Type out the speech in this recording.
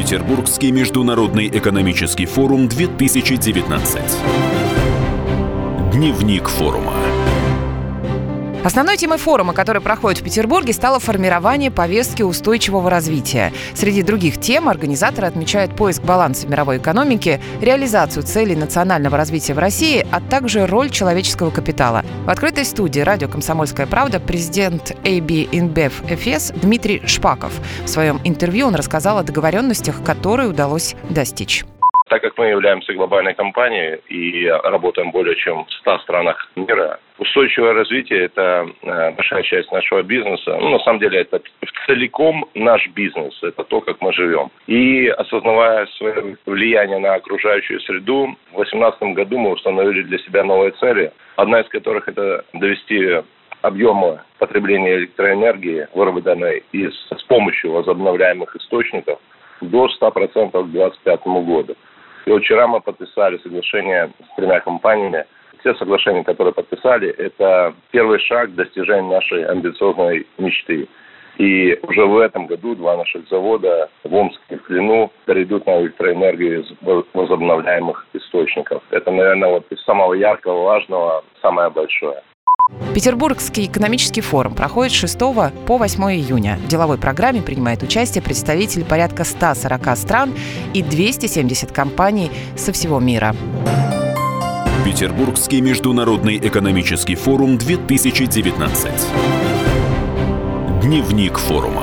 Петербургский международный экономический форум 2019. Дневник форума. Основной темой форума, который проходит в Петербурге, стало формирование повестки устойчивого развития. Среди других тем организаторы отмечают поиск баланса мировой экономики, реализацию целей национального развития в России, а также роль человеческого капитала. В открытой студии радио «Комсомольская правда» президент AB InBev FS Дмитрий Шпаков. В своем интервью он рассказал о договоренностях, которые удалось достичь. Так как мы являемся глобальной компанией и работаем более чем в 100 странах мира, устойчивое развитие – это э, большая часть нашего бизнеса. Ну, на самом деле, это целиком наш бизнес, это то, как мы живем. И осознавая свое влияние на окружающую среду, в 2018 году мы установили для себя новые цели, одна из которых – это довести объемы потребления электроэнергии, выработанной из, с помощью возобновляемых источников, до 100% к 2025 году. И вчера мы подписали соглашение с тремя компаниями. Все соглашения, которые подписали, это первый шаг к достижению нашей амбициозной мечты. И уже в этом году два наших завода в Омске и в Клину перейдут на электроэнергию из возобновляемых источников. Это, наверное, вот из самого яркого, важного, самое большое. Петербургский экономический форум проходит с 6 по 8 июня. В деловой программе принимает участие представители порядка 140 стран и 270 компаний со всего мира. Петербургский международный экономический форум 2019. Дневник форума.